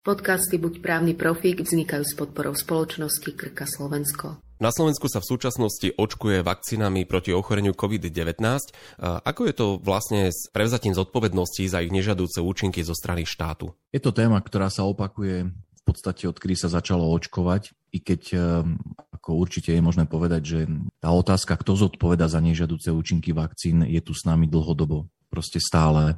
Podcasty Buď právny profík vznikajú s podporou spoločnosti Krka Slovensko. Na Slovensku sa v súčasnosti očkuje vakcínami proti ochoreniu COVID-19. Ako je to vlastne s prevzatím zodpovedností za ich nežadúce účinky zo strany štátu? Je to téma, ktorá sa opakuje v podstate odkedy sa začalo očkovať, i keď e, ako určite je možné povedať, že tá otázka, kto zodpoveda za nežadúce účinky vakcín, je tu s nami dlhodobo, proste stále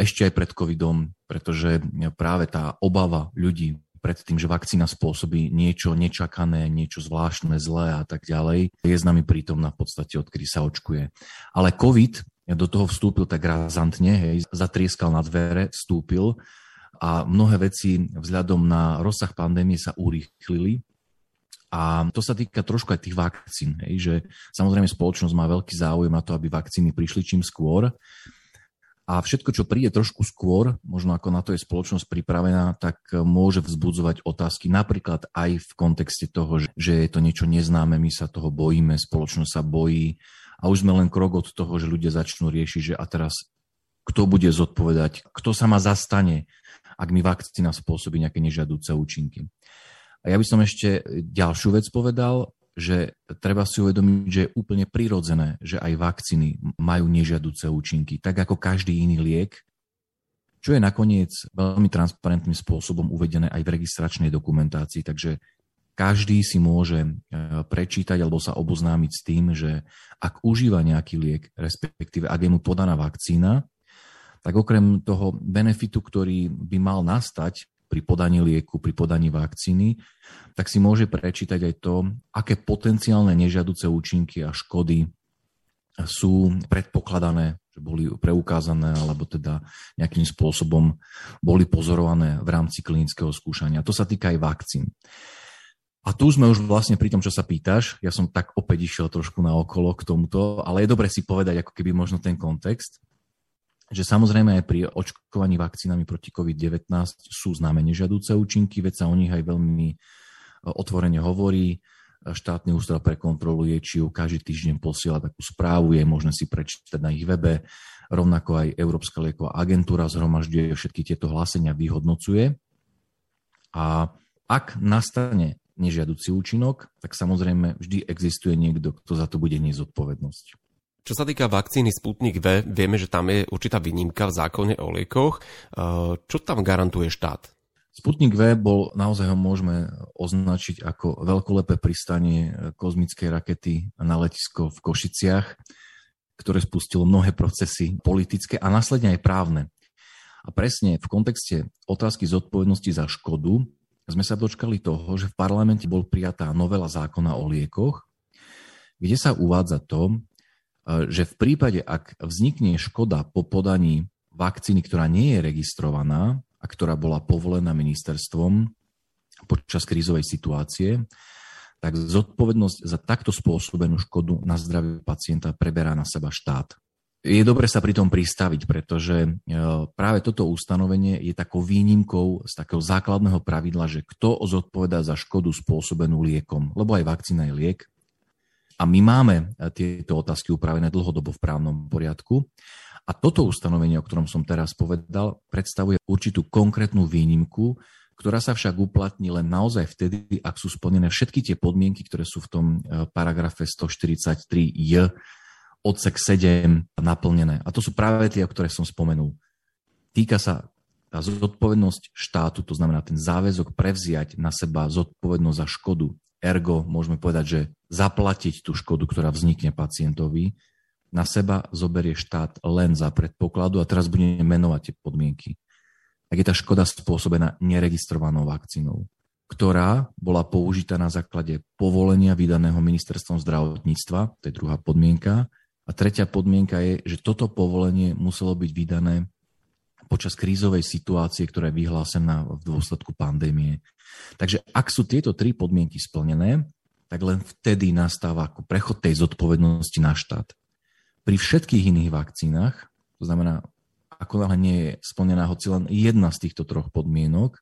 ešte aj pred covidom, pretože práve tá obava ľudí pred tým, že vakcína spôsobí niečo nečakané, niečo zvláštne, zlé a tak ďalej, je s nami prítomná v podstate, odkedy sa očkuje. Ale COVID do toho vstúpil tak razantne, hej, zatrieskal na dvere, vstúpil a mnohé veci vzhľadom na rozsah pandémie sa urýchlili. A to sa týka trošku aj tých vakcín, hej, že samozrejme spoločnosť má veľký záujem na to, aby vakcíny prišli čím skôr, a všetko, čo príde trošku skôr, možno ako na to je spoločnosť pripravená, tak môže vzbudzovať otázky napríklad aj v kontexte toho, že je to niečo neznáme, my sa toho bojíme, spoločnosť sa bojí a už sme len krok od toho, že ľudia začnú riešiť, že a teraz kto bude zodpovedať, kto sa ma zastane, ak mi vakcína spôsobí nejaké nežiadúce účinky. A ja by som ešte ďalšiu vec povedal, že treba si uvedomiť, že je úplne prirodzené, že aj vakcíny majú nežiaduce účinky, tak ako každý iný liek, čo je nakoniec veľmi transparentným spôsobom uvedené aj v registračnej dokumentácii, takže každý si môže e, prečítať alebo sa oboznámiť s tým, že ak užíva nejaký liek, respektíve ak je mu podaná vakcína, tak okrem toho benefitu, ktorý by mal nastať pri podaní lieku, pri podaní vakcíny, tak si môže prečítať aj to, aké potenciálne nežiaduce účinky a škody sú predpokladané, že boli preukázané alebo teda nejakým spôsobom boli pozorované v rámci klinického skúšania. To sa týka aj vakcín. A tu sme už vlastne pri tom, čo sa pýtaš. Ja som tak opäť išiel trošku na okolo k tomuto, ale je dobre si povedať ako keby možno ten kontext že samozrejme aj pri očkovaní vakcínami proti COVID-19 sú známe nežiadúce účinky, veď sa o nich aj veľmi e, otvorene hovorí. Štátny ústav pre kontrolu liečiv každý týždeň posiela takú správu, je možné si prečítať na ich webe. Rovnako aj Európska lieková agentúra zhromažďuje všetky tieto hlásenia, vyhodnocuje. A ak nastane nežiaducí účinok, tak samozrejme vždy existuje niekto, kto za to bude nezodpovednosť. Čo sa týka vakcíny Sputnik V, vieme, že tam je určitá výnimka v zákone o liekoch. Eh, čo tam garantuje štát? Sputnik V bol, naozaj ho môžeme označiť ako veľkolepé pristanie kozmickej rakety na letisko v Košiciach, ktoré spustilo mnohé procesy politické a následne aj právne. A presne v kontexte otázky zodpovednosti za škodu sme sa dočkali toho, že v parlamente bol prijatá novela zákona o liekoch, kde sa uvádza to, že v prípade, ak vznikne škoda po podaní vakcíny, ktorá nie je registrovaná a ktorá bola povolená ministerstvom počas krízovej situácie, tak zodpovednosť za takto spôsobenú škodu na zdravie pacienta preberá na seba štát. Je dobre sa pri tom pristaviť, pretože e, práve toto ustanovenie je takou výnimkou z takého základného pravidla, že kto zodpoveda za škodu spôsobenú liekom, lebo aj vakcína je liek, a my máme eh, tieto otázky upravené dlhodobo v právnom poriadku. A toto ustanovenie, o ktorom som teraz povedal, predstavuje určitú konkrétnu výnimku, ktorá sa však uplatní len naozaj vtedy, ak sú splnené všetky tie podmienky, ktoré sú v tom eh, paragrafe 143j odsek 7 naplnené. A to sú práve tie, o ktoré som spomenul. Týka sa tá zodpovednosť štátu, to znamená ten záväzok prevziať na seba zodpovednosť za škodu, Ergo môžeme povedať, že zaplatiť tú škodu, ktorá vznikne pacientovi, na seba zoberie štát len za predpokladu a teraz budeme menovať tie podmienky. Ak je tá škoda spôsobená neregistrovanou vakcínou, ktorá bola použitá na základe povolenia vydaného ministerstvom zdravotníctva, to je druhá podmienka. A tretia podmienka je, že toto povolenie muselo byť vydané počas krízovej situácie, ktorá je vyhlásená v dôsledku pandémie. Takže ak sú tieto tri podmienky splnené, tak len vtedy nastáva ako prechod tej zodpovednosti na štát. Pri všetkých iných vakcínach, to znamená, ako náhle nie je splnená hoci len jedna z týchto troch podmienok,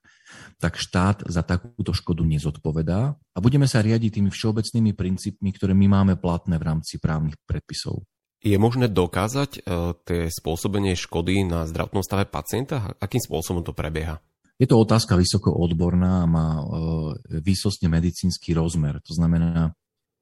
tak štát za takúto škodu nezodpovedá a budeme sa riadiť tými všeobecnými princípmi, ktoré my máme platné v rámci právnych predpisov. Je možné dokázať uh, tie spôsobenie škody na zdravotnom stave pacienta? Akým spôsobom to prebieha? Je to otázka vysoko odborná a má e, výsostne medicínsky rozmer. To znamená,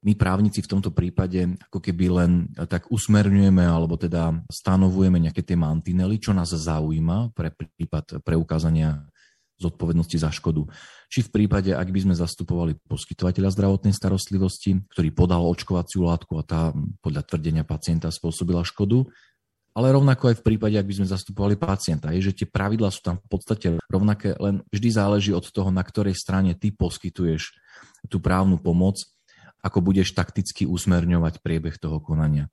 my právnici v tomto prípade ako keby len tak usmerňujeme alebo teda stanovujeme nejaké tie mantinely, čo nás zaujíma pre prípad preukázania zodpovednosti za škodu. Či v prípade, ak by sme zastupovali poskytovateľa zdravotnej starostlivosti, ktorý podal očkovaciu látku a tá podľa tvrdenia pacienta spôsobila škodu, ale rovnako aj v prípade, ak by sme zastupovali pacienta, je, že tie pravidlá sú tam v podstate rovnaké, len vždy záleží od toho, na ktorej strane ty poskytuješ tú právnu pomoc, ako budeš takticky usmerňovať priebeh toho konania.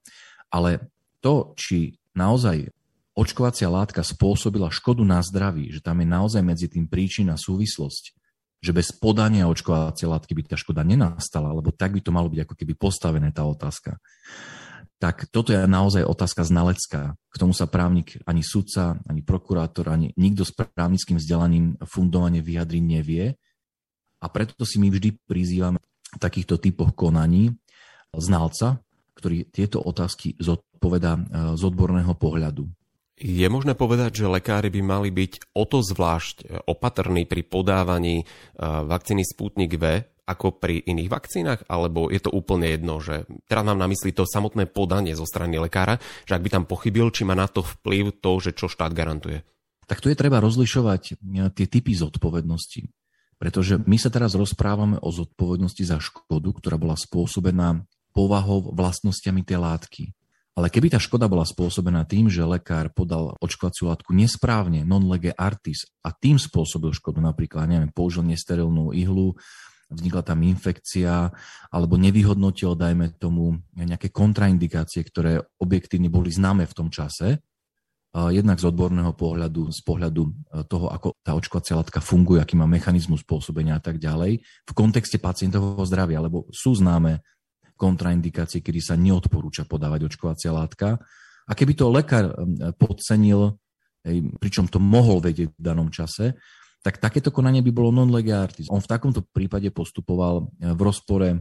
Ale to, či naozaj očkovacia látka spôsobila škodu na zdraví, že tam je naozaj medzi tým príčina súvislosť, že bez podania očkovacie látky by tá škoda nenastala, lebo tak by to malo byť ako keby postavené tá otázka tak toto je naozaj otázka znalecká. K tomu sa právnik, ani sudca, ani prokurátor, ani nikto s právnickým vzdelaním fundovane vyjadriť nevie. A preto si my vždy prizývame takýchto typoch konaní znalca, ktorý tieto otázky zodpoveda e, z odborného pohľadu. Je možné povedať, že lekári by mali byť o to zvlášť e, opatrní pri podávaní e, vakcíny Sputnik V, ako pri iných vakcínach, alebo je to úplne jedno, že teraz mám na mysli to samotné podanie zo strany lekára, že ak by tam pochybil, či má na to vplyv to, že čo štát garantuje? Tak tu je treba rozlišovať e, tie typy zodpovednosti. Pretože my sa teraz rozprávame o zodpovednosti za škodu, ktorá bola spôsobená povahou vlastnosťami tej látky. Ale keby tá škoda bola spôsobená tým, že lekár podal očkovaciu látku nesprávne, non lege artis, a tým spôsobil škodu, napríklad, neviem, použil nesterilnú ihlu, vznikla tam infekcia, alebo nevyhodnotil, dajme tomu, nejaké kontraindikácie, ktoré objektívne boli známe v tom čase, jednak z odborného pohľadu, z pohľadu e, toho, ako tá očkovacia látka funguje, aký má mechanizmus pôsobenia a tak ďalej, v kontexte pacientovho zdravia, lebo sú známe kontraindikácie, kedy sa neodporúča podávať očkovacia látka. A keby to lekár e, podcenil, pričom to mohol vedieť v danom čase, tak takéto konanie by bolo non lege artis. On v takomto prípade postupoval eh, v rozpore eh,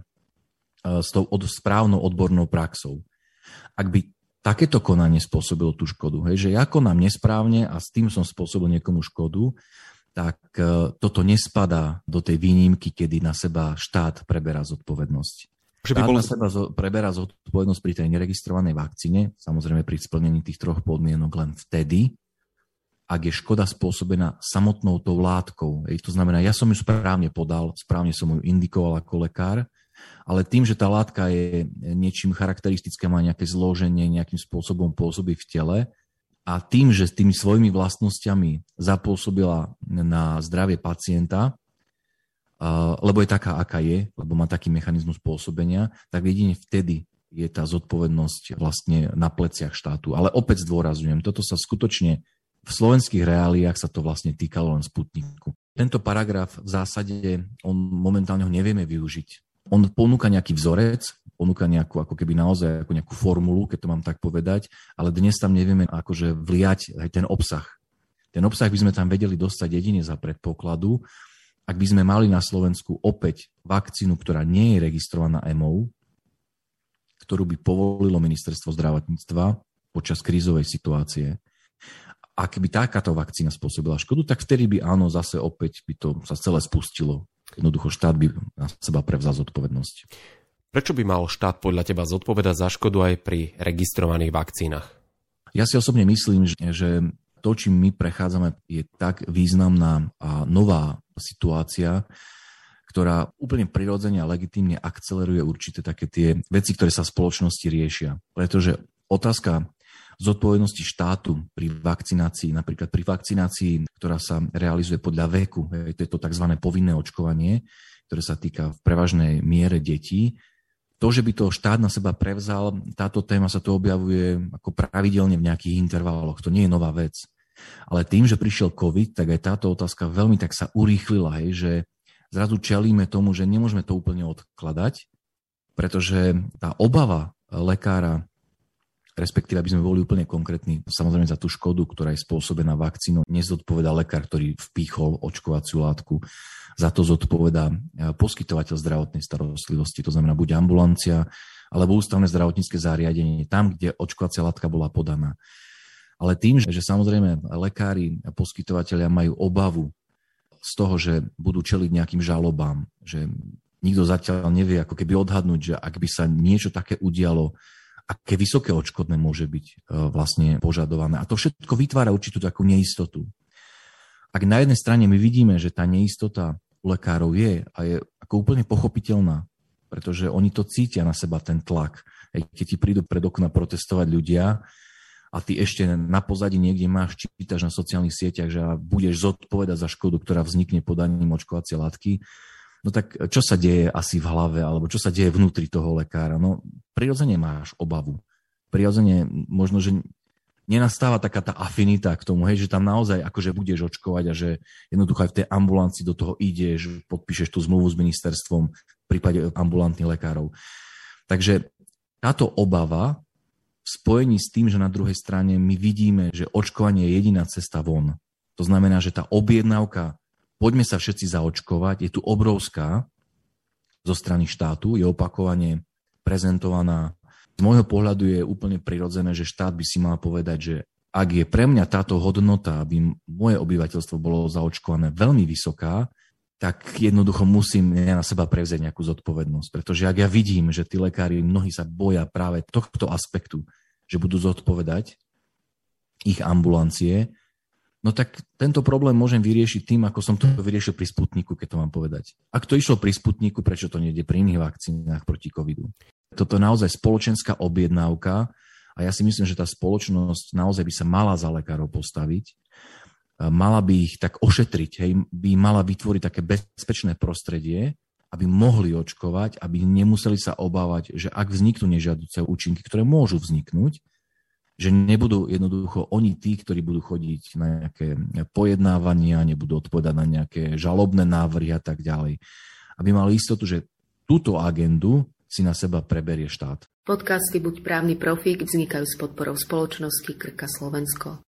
s tou od, správnou odbornou praxou. Ak by takéto konanie spôsobilo tú škodu, hej, že ja konám nesprávne a s tým som spôsobil niekomu škodu, tak eh, toto nespadá do tej výnimky, kedy na seba štát preberá zodpovednosť. Že by na seba preberá zodpovednosť pri tej neregistrovanej vakcíne, samozrejme pri splnení tých troch podmienok len vtedy, ak je škoda spôsobená samotnou tou látkou. Ej, to znamená, ja som ju správne podal, správne som ju indikoval ako lekár, ale tým, že tá látka je niečím charakteristické, má nejaké zloženie, nejakým spôsobom pôsobí v tele a tým, že s tými svojimi vlastnosťami zapôsobila na zdravie pacienta, lebo je taká, aká je, lebo má taký mechanizmus pôsobenia, tak jedine vtedy je tá zodpovednosť vlastne na pleciach štátu. Ale opäť zdôrazujem, toto sa skutočne v slovenských reáliách sa to vlastne týkalo len Sputniku. Tento paragraf v zásade, on momentálne ho nevieme využiť. On ponúka nejaký vzorec, ponúka nejakú, ako keby naozaj ako nejakú formulu, keď to mám tak povedať, ale dnes tam nevieme akože vliať aj ten obsah. Ten obsah by sme tam vedeli dostať jedine za predpokladu, ak by sme mali na Slovensku opäť vakcínu, ktorá nie je registrovaná EMO, ktorú by povolilo ministerstvo zdravotníctva počas krízovej situácie ak by takáto vakcína spôsobila škodu, tak vtedy by áno, zase opäť by to sa celé spustilo. Jednoducho štát by na seba prevzal zodpovednosť. Prečo by mal štát podľa teba zodpovedať za škodu aj pri registrovaných vakcínach? Ja si osobne myslím, že to, čím my prechádzame, je tak významná a nová situácia, ktorá úplne prirodzene a legitímne akceleruje určité také tie veci, ktoré sa v spoločnosti riešia. Pretože otázka zodpovednosti štátu pri vakcinácii, napríklad pri vakcinácii, ktorá sa realizuje podľa veku, to je to tzv. povinné očkovanie, ktoré sa týka v prevažnej miere detí. To, že by to štát na seba prevzal, táto téma sa tu objavuje ako pravidelne v nejakých intervaloch. To nie je nová vec. Ale tým, že prišiel COVID, tak aj táto otázka veľmi tak sa urýchlila, hej, že zrazu čelíme tomu, že nemôžeme to úplne odkladať, pretože tá obava lekára respektíve aby sme boli úplne konkrétni, samozrejme za tú škodu, ktorá je spôsobená vakcínou, nezodpoveda lekár, ktorý vpíchol očkovaciu látku. Za to zodpoveda e, poskytovateľ zdravotnej starostlivosti, to znamená buď ambulancia, alebo ústavné zdravotnícke zariadenie, tam, kde očkovacia látka bola podaná. Ale tým, že samozrejme lekári a poskytovateľia majú obavu z toho, že budú čeliť nejakým žalobám, že nikto zatiaľ nevie ako keby odhadnúť, že ak by sa niečo také udialo, aké vysoké odškodné môže byť e, vlastne požadované. A to všetko vytvára určitú takú neistotu. Ak na jednej strane my vidíme, že tá neistota u lekárov je a je ako úplne pochopiteľná, pretože oni to cítia na seba, ten tlak. Keď ti prídu pred okna protestovať ľudia a ty ešte na pozadí niekde máš, čítaš na sociálnych sieťach, že budeš zodpovedať za škodu, ktorá vznikne podaním očkovacie látky, no tak čo sa deje asi v hlave, alebo čo sa deje vnútri toho lekára? No prirodzene máš obavu. Prirodzene možno, že nenastáva taká tá afinita k tomu, hej, že tam naozaj akože budeš očkovať a že jednoducho aj v tej ambulancii do toho ideš, podpíšeš tú zmluvu s ministerstvom v prípade ambulantných lekárov. Takže táto obava v spojení s tým, že na druhej strane my vidíme, že očkovanie je jediná cesta von. To znamená, že tá objednávka poďme sa všetci zaočkovať, je tu obrovská zo strany štátu, je opakovane prezentovaná. Z môjho pohľadu je úplne prirodzené, že štát by si mal povedať, že ak je pre mňa táto hodnota, aby moje obyvateľstvo bolo zaočkované veľmi vysoká, tak jednoducho musím ja na seba prevziať nejakú zodpovednosť. Pretože ak ja vidím, že tí lekári, mnohí sa boja práve tohto aspektu, že budú zodpovedať ich ambulancie, No tak tento problém môžem vyriešiť tým, ako som to vyriešil pri Sputniku, keď to mám povedať. Ak to išlo pri Sputniku, prečo to nejde pri iných vakcínach proti covidu? Toto je naozaj spoločenská objednávka a ja si myslím, že tá spoločnosť naozaj by sa mala za lekárov postaviť, mala by ich tak ošetriť, hej, by mala vytvoriť také bezpečné prostredie, aby mohli očkovať, aby nemuseli sa obávať, že ak vzniknú nežiaduce účinky, ktoré môžu vzniknúť, že nebudú jednoducho oni tí, ktorí budú chodiť na nejaké pojednávania, nebudú odpovedať na nejaké žalobné návrhy a tak ďalej. Aby mali istotu, že túto agendu si na seba preberie štát. Podcasty Buď právny profík vznikajú s podporou spoločnosti Krka Slovensko.